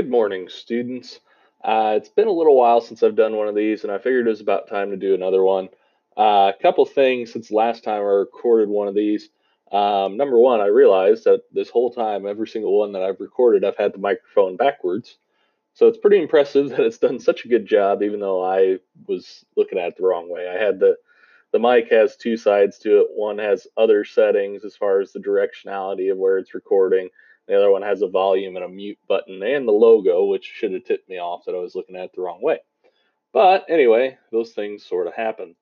good morning, students. Uh, it's been a little while since I've done one of these, and I figured it was about time to do another one. Uh, a couple things since last time I recorded one of these. Um, number one, I realized that this whole time, every single one that I've recorded, I've had the microphone backwards. So it's pretty impressive that it's done such a good job, even though I was looking at it the wrong way. I had the the mic has two sides to it. One has other settings as far as the directionality of where it's recording. The other one has a volume and a mute button and the logo, which should have tipped me off that I was looking at it the wrong way. But anyway, those things sort of happen.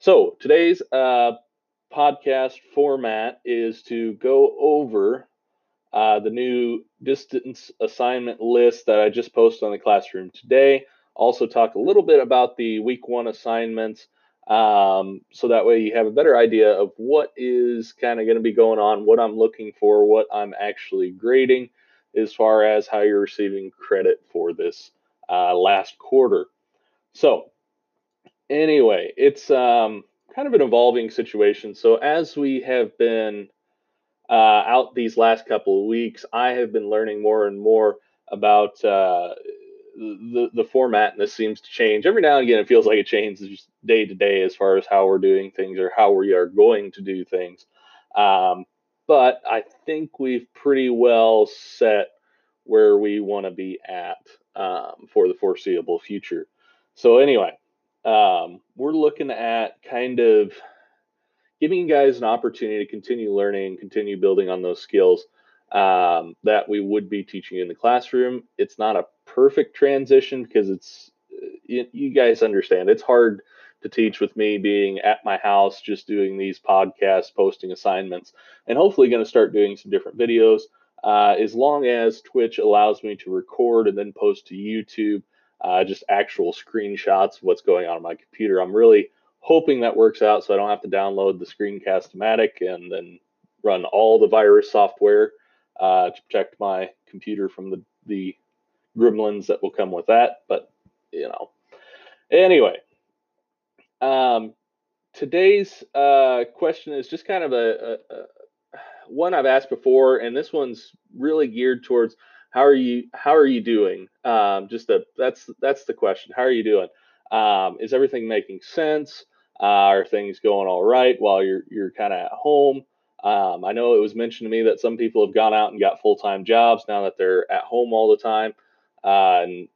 So today's uh, podcast format is to go over uh, the new distance assignment list that I just posted on the classroom today. Also, talk a little bit about the week one assignments um, so that way you have a better idea of what is kind of going to be going on, what I'm looking for, what I'm actually grading as far as how you're receiving credit for this uh, last quarter. So, anyway, it's um, kind of an evolving situation. So, as we have been uh, out these last couple of weeks, I have been learning more and more about uh, the the format and this seems to change every now and again. It feels like it changes day to day as far as how we're doing things or how we are going to do things. Um, but I think we've pretty well set where we want to be at um, for the foreseeable future. So anyway, um, we're looking at kind of giving you guys an opportunity to continue learning, continue building on those skills um, that we would be teaching in the classroom. It's not a perfect transition because it's you, you, guys understand. It's hard to teach with me being at my house just doing these podcasts posting assignments and hopefully going to start doing some different videos. Uh, as long as twitch allows me to record and then post to youtube uh, just actual screenshots of what's going on on my computer i'm really hoping that works out so i don't have to download the screencast-o-matic and then run all the virus software uh, to protect my computer from the, the gremlins that will come with that. But, you know, anyway, um, today's uh, question is just kind of a, a, a, one I've asked before, and this one's really geared towards how are you how are you doing? Um, just a, that's that's the question. How are you doing? Um, is everything making sense? Uh, are things going all right while you're you're kind of at home? Um, I know it was mentioned to me that some people have gone out and got full time jobs now that they're at home all the time. Uh, and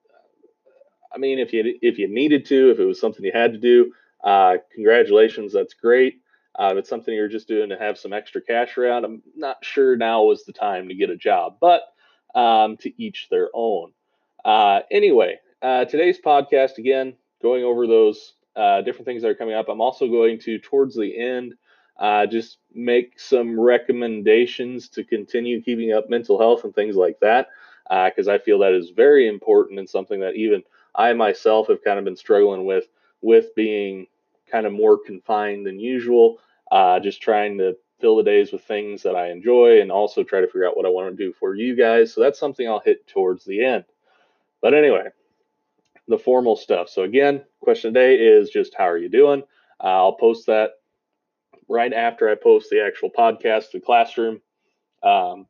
I mean, if you if you needed to, if it was something you had to do, uh, congratulations, that's great. Uh, if it's something you're just doing to have some extra cash around, I'm not sure now was the time to get a job, but um, to each their own. Uh, anyway, uh, today's podcast again, going over those uh, different things that are coming up. I'm also going to towards the end uh, just make some recommendations to continue keeping up mental health and things like that, because uh, I feel that is very important and something that even I myself have kind of been struggling with, with being kind of more confined than usual, uh, just trying to fill the days with things that I enjoy and also try to figure out what I want to do for you guys. So that's something I'll hit towards the end. But anyway, the formal stuff. So again, question today is just how are you doing? Uh, I'll post that right after I post the actual podcast to Classroom. Um,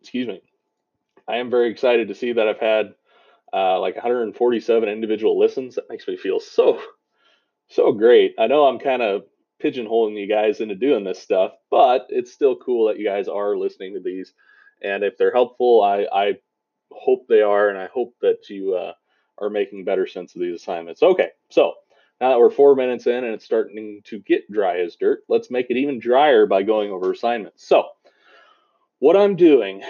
excuse me. I am very excited to see that I've had uh, like 147 individual listens. That makes me feel so, so great. I know I'm kind of pigeonholing you guys into doing this stuff, but it's still cool that you guys are listening to these. And if they're helpful, I, I hope they are, and I hope that you uh, are making better sense of these assignments. Okay, so now that we're four minutes in and it's starting to get dry as dirt, let's make it even drier by going over assignments. So, what I'm doing,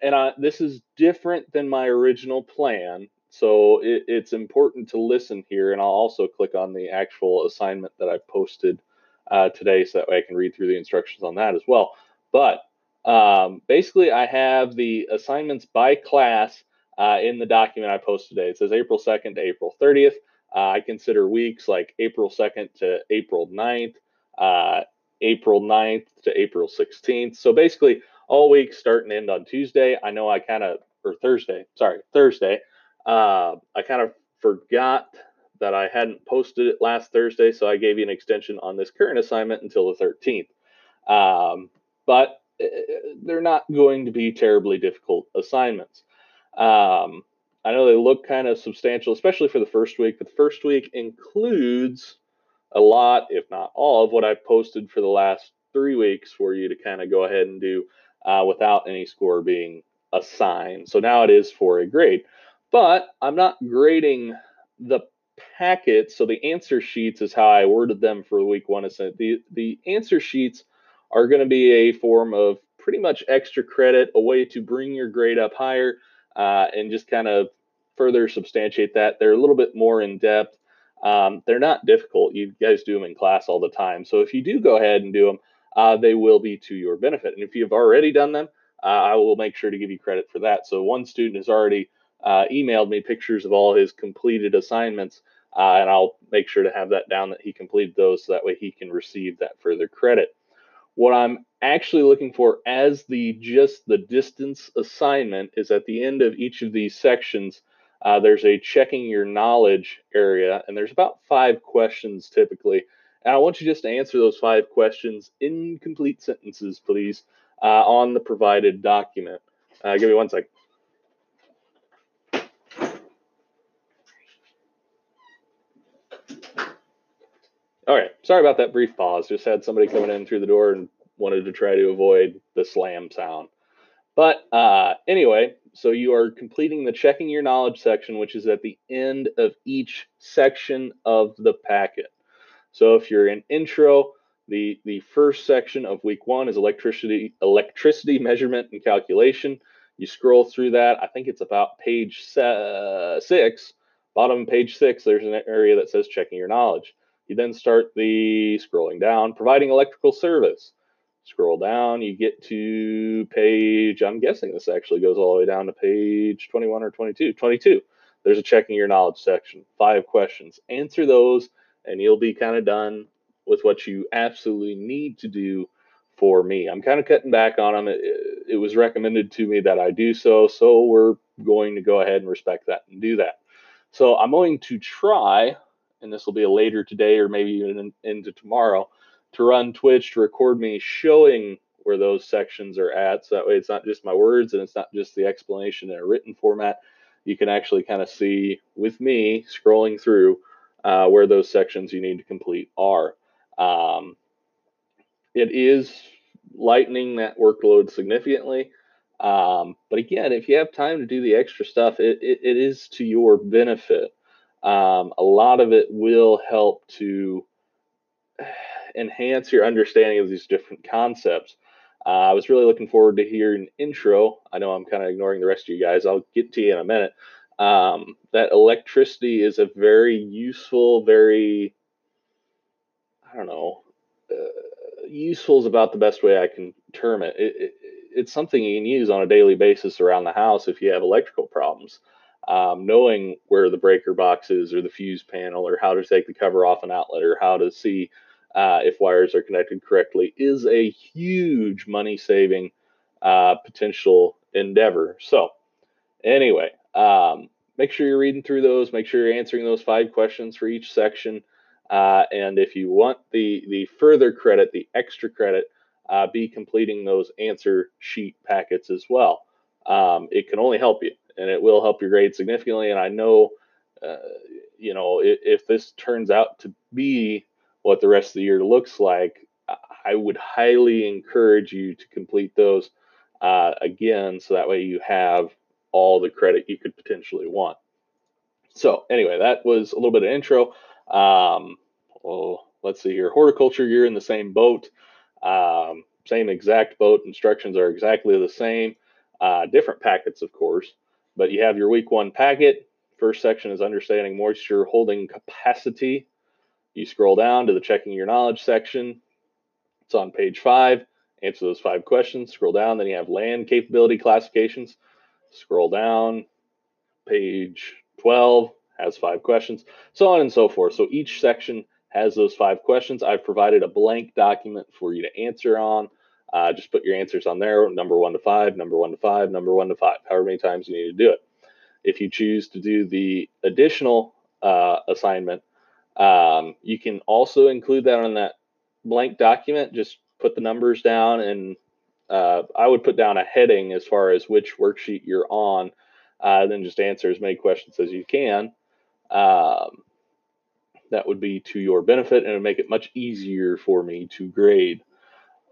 and I, this is different than my original plan, so it, it's important to listen here, and I'll also click on the actual assignment that I posted uh, today so that way I can read through the instructions on that as well. But um, basically, I have the assignments by class uh, in the document I posted today. It says April 2nd to April 30th. Uh, I consider weeks like April 2nd to April 9th, uh, April 9th to April 16th. So basically, all weeks start and end on Tuesday. I know I kind of, or Thursday, sorry, Thursday. Uh, I kind of forgot that I hadn't posted it last Thursday, so I gave you an extension on this current assignment until the 13th. Um, but uh, they're not going to be terribly difficult assignments. Um, I know they look kind of substantial, especially for the first week, but the first week includes a lot, if not all, of what I've posted for the last three weeks for you to kind of go ahead and do uh, without any score being assigned. So now it is for a grade. But I'm not grading the packets. So the answer sheets is how I worded them for week one. The, the answer sheets are going to be a form of pretty much extra credit, a way to bring your grade up higher uh, and just kind of further substantiate that. They're a little bit more in depth. Um, they're not difficult. You guys do them in class all the time. So if you do go ahead and do them, uh, they will be to your benefit. And if you've already done them, uh, I will make sure to give you credit for that. So one student has already uh, emailed me pictures of all his completed assignments, uh, and I'll make sure to have that down that he completed those so that way he can receive that further credit. What I'm actually looking for as the just the distance assignment is at the end of each of these sections, uh, there's a checking your knowledge area, and there's about five questions typically. And I want you just to answer those five questions in complete sentences, please, uh, on the provided document. Uh, give me one second. All right, sorry about that brief pause. Just had somebody coming in through the door and wanted to try to avoid the slam sound. But uh, anyway, so you are completing the checking your knowledge section, which is at the end of each section of the packet. So if you're in intro, the, the first section of week one is electricity, electricity measurement and calculation. You scroll through that. I think it's about page six, bottom page six, there's an area that says checking your knowledge. You then start the scrolling down, providing electrical service. Scroll down, you get to page, I'm guessing this actually goes all the way down to page 21 or 22. 22. There's a checking your knowledge section, five questions. Answer those, and you'll be kind of done with what you absolutely need to do for me. I'm kind of cutting back on them. It, it, was recommended to me that I do so, so we're going to go ahead and respect that and do that. So I'm going to try, and this will be a later today or maybe even in, into tomorrow, to run Twitch to record me showing where those sections are at. So that way it's not just my words and it's not just the explanation in a written format. You can actually kind of see with me scrolling through uh, where those sections you need to complete are. Um, it is lightening that workload significantly. Um, but again, if you have time to do the extra stuff, it, it, it is to your benefit. Um, a lot of it will help to enhance your understanding of these different concepts. Uh, I was really looking forward to hearing intro. I know I'm kind of ignoring the rest of you guys. I'll get to you in a minute. Um, that electricity is a very useful, very, I don't know, uh, useful is about the best way I can term it. It, it. It's something you can use on a daily basis around the house if you have electrical problems. Um, knowing where the breaker box is or the fuse panel or how to take the cover off an outlet or how to see uh, if wires are connected correctly is a huge money saving uh, potential endeavor. So, anyway, um, make sure you're reading through those, make sure you're answering those five questions for each section. Uh, and if you want the, the further credit, the extra credit, uh, be completing those answer sheet packets as well. Um, it can only help you and it will help your grade significantly. And I know, uh, you know, if, if, this turns out to be what the rest of the year looks like, I would highly encourage you to complete those uh, again, so that way you have all the credit you could potentially want. So anyway, that was a little bit of intro. Um, well, let's see here. Horticulture, you're in the same boat, um, same exact boat. Instructions are exactly the same. Uh, different packets, of course, but you have your week one packet. First section is understanding moisture holding capacity. You scroll down to the checking your knowledge section. It's on page five. Answer those five questions. Scroll down. Then you have land capability classifications. Scroll down. Page 12 has five questions, so on and so forth. So each section has those five questions. I've provided a blank document for you to answer on. Uh, just put your answers on there, number one to five, number one to five, number one to five, however many times you need to do it. If you choose to do the additional uh, assignment, um, you can also include that on that blank document. Just put the numbers down, and uh, I would put down a heading as far as which worksheet you're on. uh, then just answer as many questions as you can. Um, that would be to your benefit and it would make it much easier for me to grade.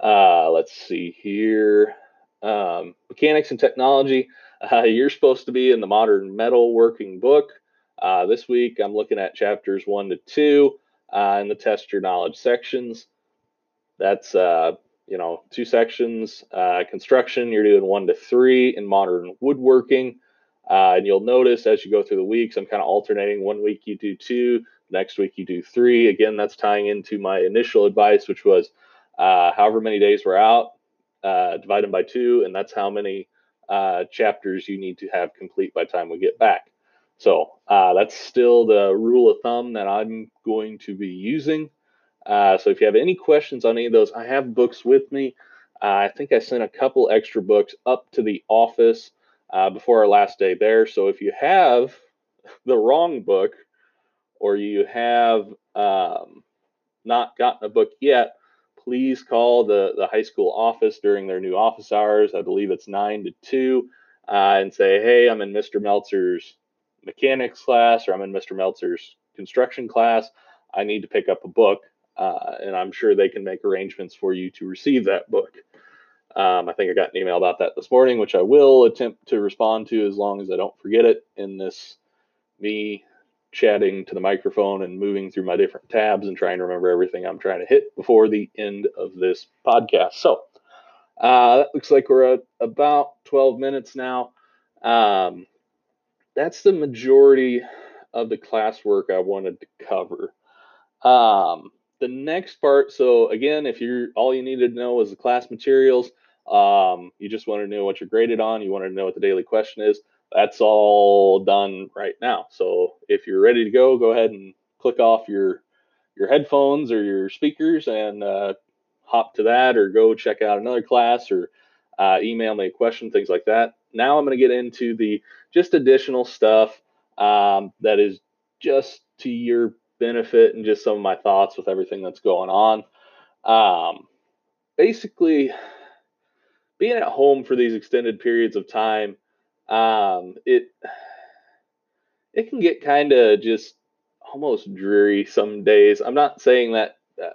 Uh, let's see here. Um, mechanics and technology. Uh, you're supposed to be in the modern metal working book. Uh, this week, I'm looking at chapters one to two uh, in the test your knowledge sections. That's uh, you know two sections. Uh, construction, you're doing one to three in modern woodworking. Uh, and you'll notice as you go through the weeks, I'm kind of alternating. One week you do two, next week you do three. Again, that's tying into my initial advice, which was uh, however many days we're out, uh, divide them by two, and that's how many uh, chapters you need to have complete by time we get back. So uh, that's still the rule of thumb that I'm going to be using. Uh, so if you have any questions on any of those, I have books with me. I think I sent a couple extra books up to the office uh, before our last day there. So if you have the wrong book or you have um, not gotten a book yet, please call the, the high school office during their new office hours. I believe it's 9 to 2 uh, and say, hey, I'm in Mr. Meltzer's mechanics class or I'm in Mr. Meltzer's construction class. I need to pick up a book. Uh, and I'm sure they can make arrangements for you to receive that book. Um, I think I got an email about that this morning, which I will attempt to respond to as long as I don't forget it in this me chatting to the microphone and moving through my different tabs and trying to remember everything I'm trying to hit before the end of this podcast. So uh, that looks like we're at about 12 minutes now. Um, that's the majority of the classwork I wanted to cover. Um, the next part, so again, if you're all you needed to know was the class materials, um, you just want to know what you're graded on. You want to know what the daily question is. That's all done right now. So if you're ready to go, go ahead and click off your your headphones or your speakers and uh, hop to that, or go check out another class, or uh, email me a question, things like that. Now I'm going to get into the just additional stuff um, that is just to your benefit and just some of my thoughts with everything that's going on. Um, basically, being at home for these extended periods of time, um, it it can get kind of just almost dreary some days. I'm not saying that uh,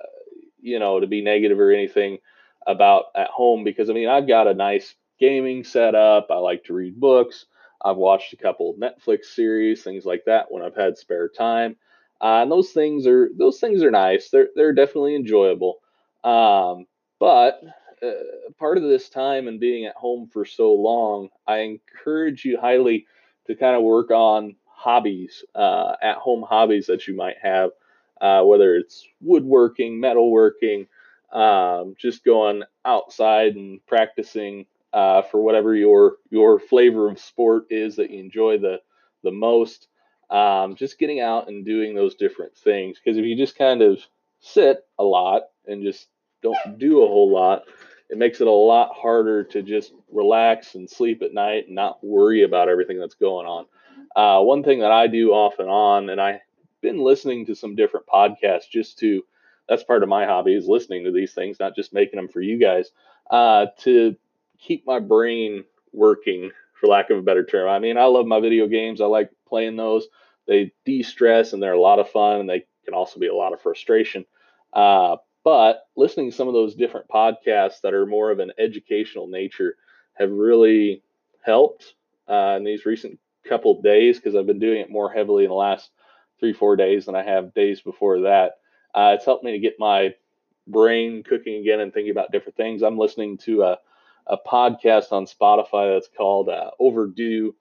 you know to be negative or anything about at home because I mean I've got a nice gaming setup. I like to read books. I've watched a couple Netflix series, things like that when I've had spare time. Uh, and those things are those things are nice. They're they're definitely enjoyable. Um, but uh, part of this time and being at home for so long, I encourage you highly to kind of work on hobbies, uh, at home hobbies that you might have, uh, whether it's woodworking, metalworking, um, just going outside and practicing uh, for whatever your your flavor of sport is that you enjoy the the most. Um, just getting out and doing those different things because if you just kind of sit a lot and just don't do a whole lot, it makes it a lot harder to just relax and sleep at night and not worry about everything that's going on. Uh, one thing that I do off and on, and I've been listening to some different podcasts just to, that's part of my hobby is listening to these things, not just making them for you guys, uh, to keep my brain working, for lack of a better term. I mean, I love my video games, I like playing those. They de stress and they're a lot of fun, and they can also be a lot of frustration. Uh, but listening to some of those different podcasts that are more of an educational nature have really helped uh, in these recent couple days because I've been doing it more heavily in the last three, four days than I have days before that. Uh, it's helped me to get my brain cooking again and thinking about different things. I'm listening to a, a podcast on Spotify that's called uh, Overdue,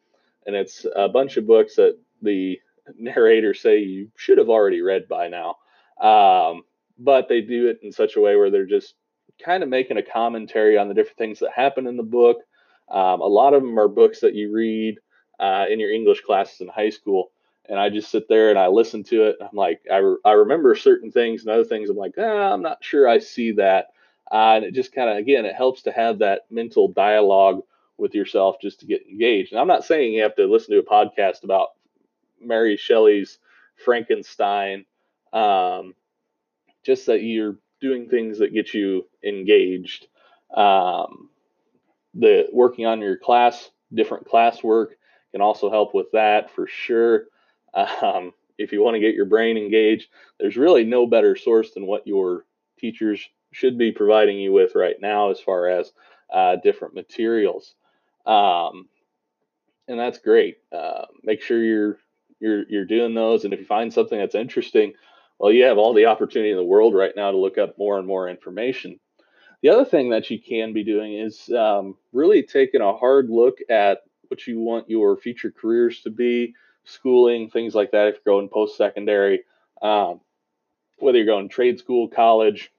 and it's a bunch of books that the narrators say you should have already read by now. Um, but they do it in such a way where they're just kind of making a commentary on the different things that happen in the book. Um, a lot of them are books that you read uh, in your English classes in high school. And I just sit there and I listen to it. I'm like, I, re- I remember certain things and other things. I'm like, ah, I'm not sure I see that. Uh, and it just kind of, again, it helps to have that mental dialogue with yourself just to get engaged. And I'm not saying you have to listen to a podcast about Mary Shelley's Frankenstein um, just that you're doing things that get you engaged. Um, the working on your class, different class work can also help with that for sure. Um, if you want to get your brain engaged, there's really no better source than what your teachers should be providing you with right now as far as uh, different materials. Um, and that's great. Uh, make sure you're you're you're doing those, and if you find something that's interesting, well, you have all the opportunity in the world right now to look up more and more information. The other thing that you can be doing is um, really taking a hard look at what you want your future careers to be, schooling, things like that. If you're going post secondary, um, whether you're going trade school, college,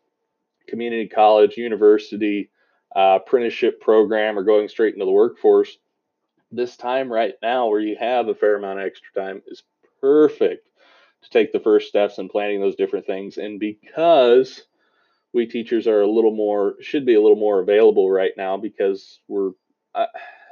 community college, university, uh, apprenticeship program, or going straight into the workforce, this time right now where you have a fair amount of extra time is perfect to take the first steps in planning those different things. And because we teachers are a little more, should be a little more available right now because we're, uh,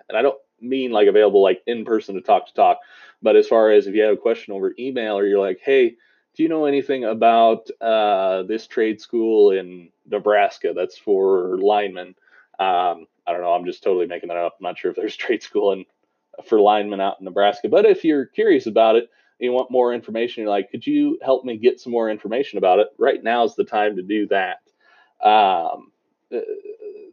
and I don't mean like available like in person to talk to talk, but as far as if you have a question over email or you're like, hey, do you know anything about uh, this trade school in Nebraska that's for linemen? Um, I don't know. I'm just totally making that up. I'm not sure if there's trade school in for linemen out in Nebraska. But if you're curious about it, you want more information, you're like, could you help me get some more information about it? Right now is the time to do that. Um, uh,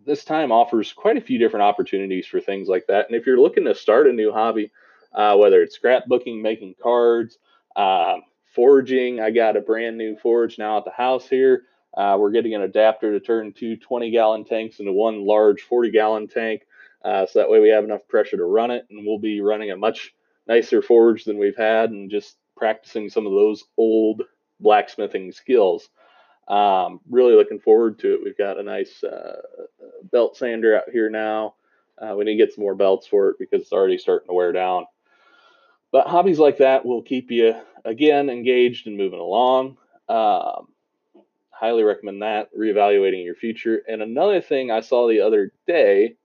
this time offers quite a few different opportunities for things like that. And if you're looking to start a new hobby, uh, whether it's scrapbooking, making cards, uh, forging, I got a brand new forge now at the house here. Uh, we're getting an adapter to turn two 20 gallon tanks into one large 40 gallon tank. Uh, so that way we have enough pressure to run it, and we'll be running a much nicer forge than we've had, and just practicing some of those old blacksmithing skills. Um, really looking forward to it. We've got a nice uh, belt sander out here now. Uh, we need to get some more belts for it because it's already starting to wear down. But hobbies like that will keep you again engaged and moving along. Um, highly recommend that. Reevaluating your future. And another thing I saw the other day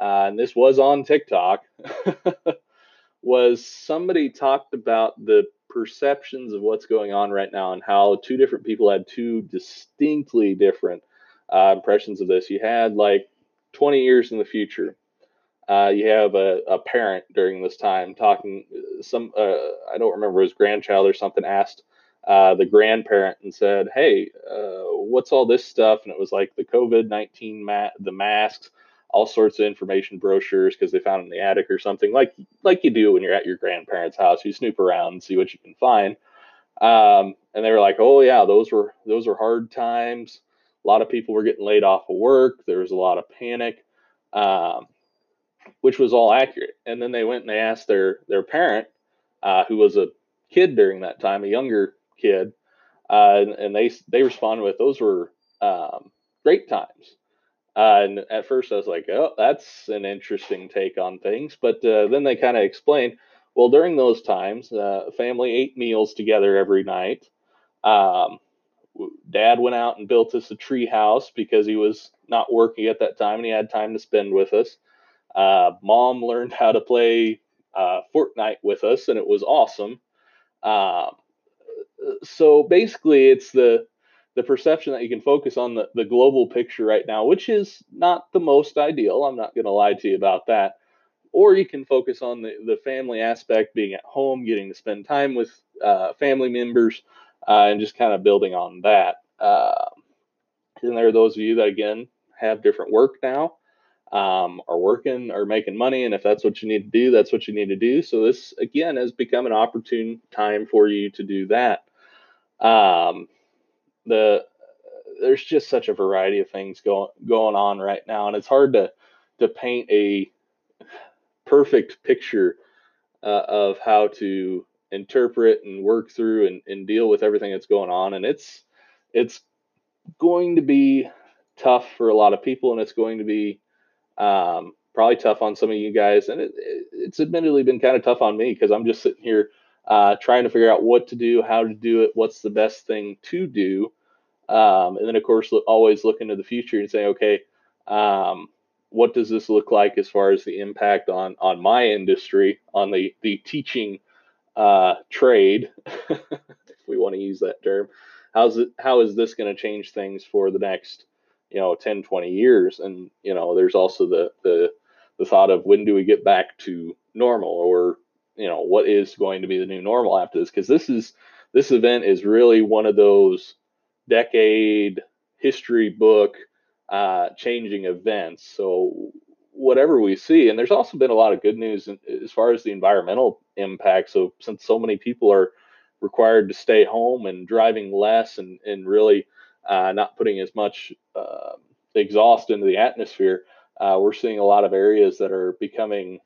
uh, and this was on TikTok, was somebody talked about the perceptions of what's going on right now and how two different people had two distinctly different uh, impressions of this. You had like 20 years in the future. Uh, you have a, a, parent during this time talking some uh, i don't remember his grandchild or something asked uh, the grandparent and said hey uh, what's all this stuff and it was like the covid-19 ma- the masks all sorts of information brochures because they found in the attic or something like like you do when you're at your grandparents' house. You snoop around and see what you can find. Um, and they were like, "Oh yeah, those were those were hard times. A lot of people were getting laid off of work. There was a lot of panic." Um, which was all accurate. And then they went and they asked their their parent, uh, who was a kid during that time, a younger kid, uh, and, and, they they responded with, "Those were um, great times." Uh, and at first I was like, oh, that's an interesting take on things. But uh, then they kind of explained, well, during those times, uh, family ate meals together every night. Um, Dad went out and built us a tree house because he was not working at that time and he had time to spend with us. Uh, Mom learned how to play uh, Fortnite with us, and it was awesome. Um, so basically, it's the the perception that you can focus on the, the global picture right now, which is not the most ideal. I'm not going to lie to you about that. Or you can focus on the, the family aspect, being at home, getting to spend time with uh, family members, uh, and just kind of building on that. Uh, and there are those of you that, again, have different work now, um, are working or making money. And if that's what you need to do, that's what you need to do. So this, again, has become an opportune time for you to do that. Um, the there's just such a variety of things going going on right now, and it's hard to to paint a perfect picture uh, of how to interpret and work through and, and deal with everything that's going on. And it's it's going to be tough for a lot of people, and it's going to be um, probably tough on some of you guys. And it, it, it's admittedly been kind of tough on me because I'm just sitting here uh, trying to figure out what to do, how to do it, what's the best thing to do. Um, and then, of course, look, always look into the future and say, okay, um, what does this look like as far as the impact on on my industry, on the the teaching uh, trade, if we want to use that term? How's it? How is this going to change things for the next, you know, 10, 20 years? And you know, there's also the the the thought of when do we get back to normal, or you know what is going to be the new normal after this because this is this event is really one of those decade history book uh, changing events. So whatever we see, and there's also been a lot of good news as far as the environmental impact. So since so many people are required to stay home and driving less and and really uh, not putting as much uh, exhaust into the atmosphere, uh, we're seeing a lot of areas that are becoming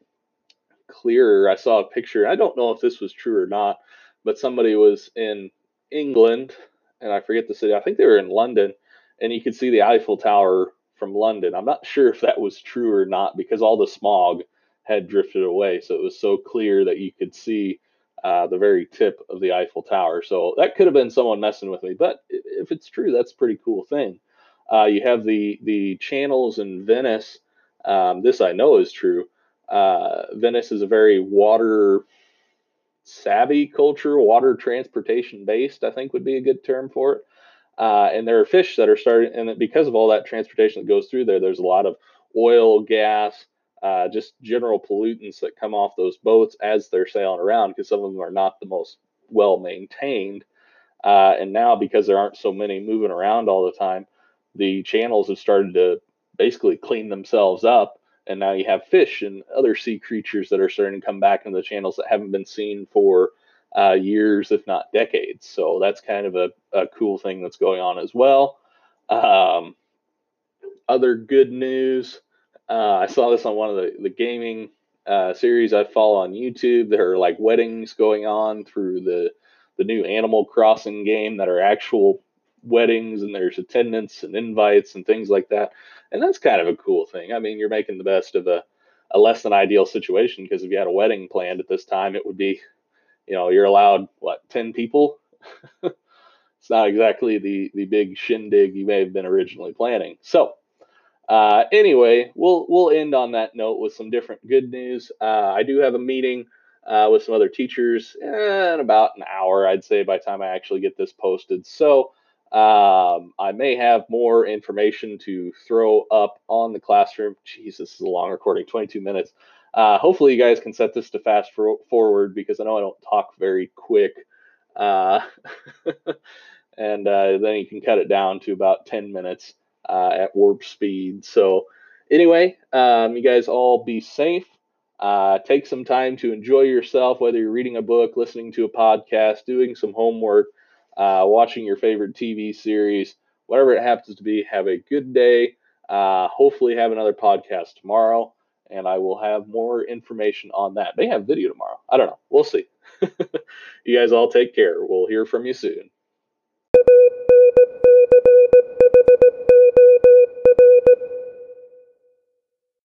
clearer. I saw a picture. I don't know if this was true or not, but somebody was in England, and I forget the city. I think they were in London, and you could see the Eiffel Tower from London. I'm not sure if that was true or not because all the smog had drifted away, so it was so clear that you could see uh, the very tip of the Eiffel Tower. So that could have been someone messing with me, but if it's true, that's a pretty cool thing. Uh, you have the the channels in Venice. Um, this I know is true. Uh, Venice is a very water savvy culture, water transportation based. I think would be a good term for it. Uh, and there are fish that are starting, and because of all that transportation that goes through there, there's a lot of oil, gas, uh, just general pollutants that come off those boats as they're sailing around because some of them are not the most well maintained. Uh, and now, because there aren't so many moving around all the time, the channels have started to basically clean themselves up. And now you have fish and other sea creatures that are starting to come back into the channels that haven't been seen for uh, years, if not decades. So that's kind of a, a cool thing that's going on as well. Um, other good news uh, I saw this on one of the, the gaming uh, series I follow on YouTube. There are like weddings going on through the the new Animal Crossing game that are actual weddings, and there's attendance and invites and things like that. And that's kind of a cool thing. I mean, you're making the best of a, a less than ideal situation because if you had a wedding planned at this time, it would be you know, you're allowed what ten people. it's not exactly the the big shindig you may have been originally planning. So, uh, anyway, we'll we'll end on that note with some different good news. Uh, I do have a meeting uh, with some other teachers in about an hour, I'd say, by the time I actually get this posted. So. Um, I may have more information to throw up on the classroom. Jesus, this is a long recording, 22 minutes. Uh, hopefully, you guys can set this to fast for, forward because I know I don't talk very quick. Uh, and uh, then you can cut it down to about 10 minutes uh, at warp speed. So, anyway, um, you guys all be safe. Uh, take some time to enjoy yourself, whether you're reading a book, listening to a podcast, doing some homework, uh, watching your favorite TV series, whatever it happens to be. Have a good day. hopefully, have another podcast tomorrow and I will have more information on that. May have video tomorrow. I don't know. We'll see. you guys all take care. We'll hear from you soon.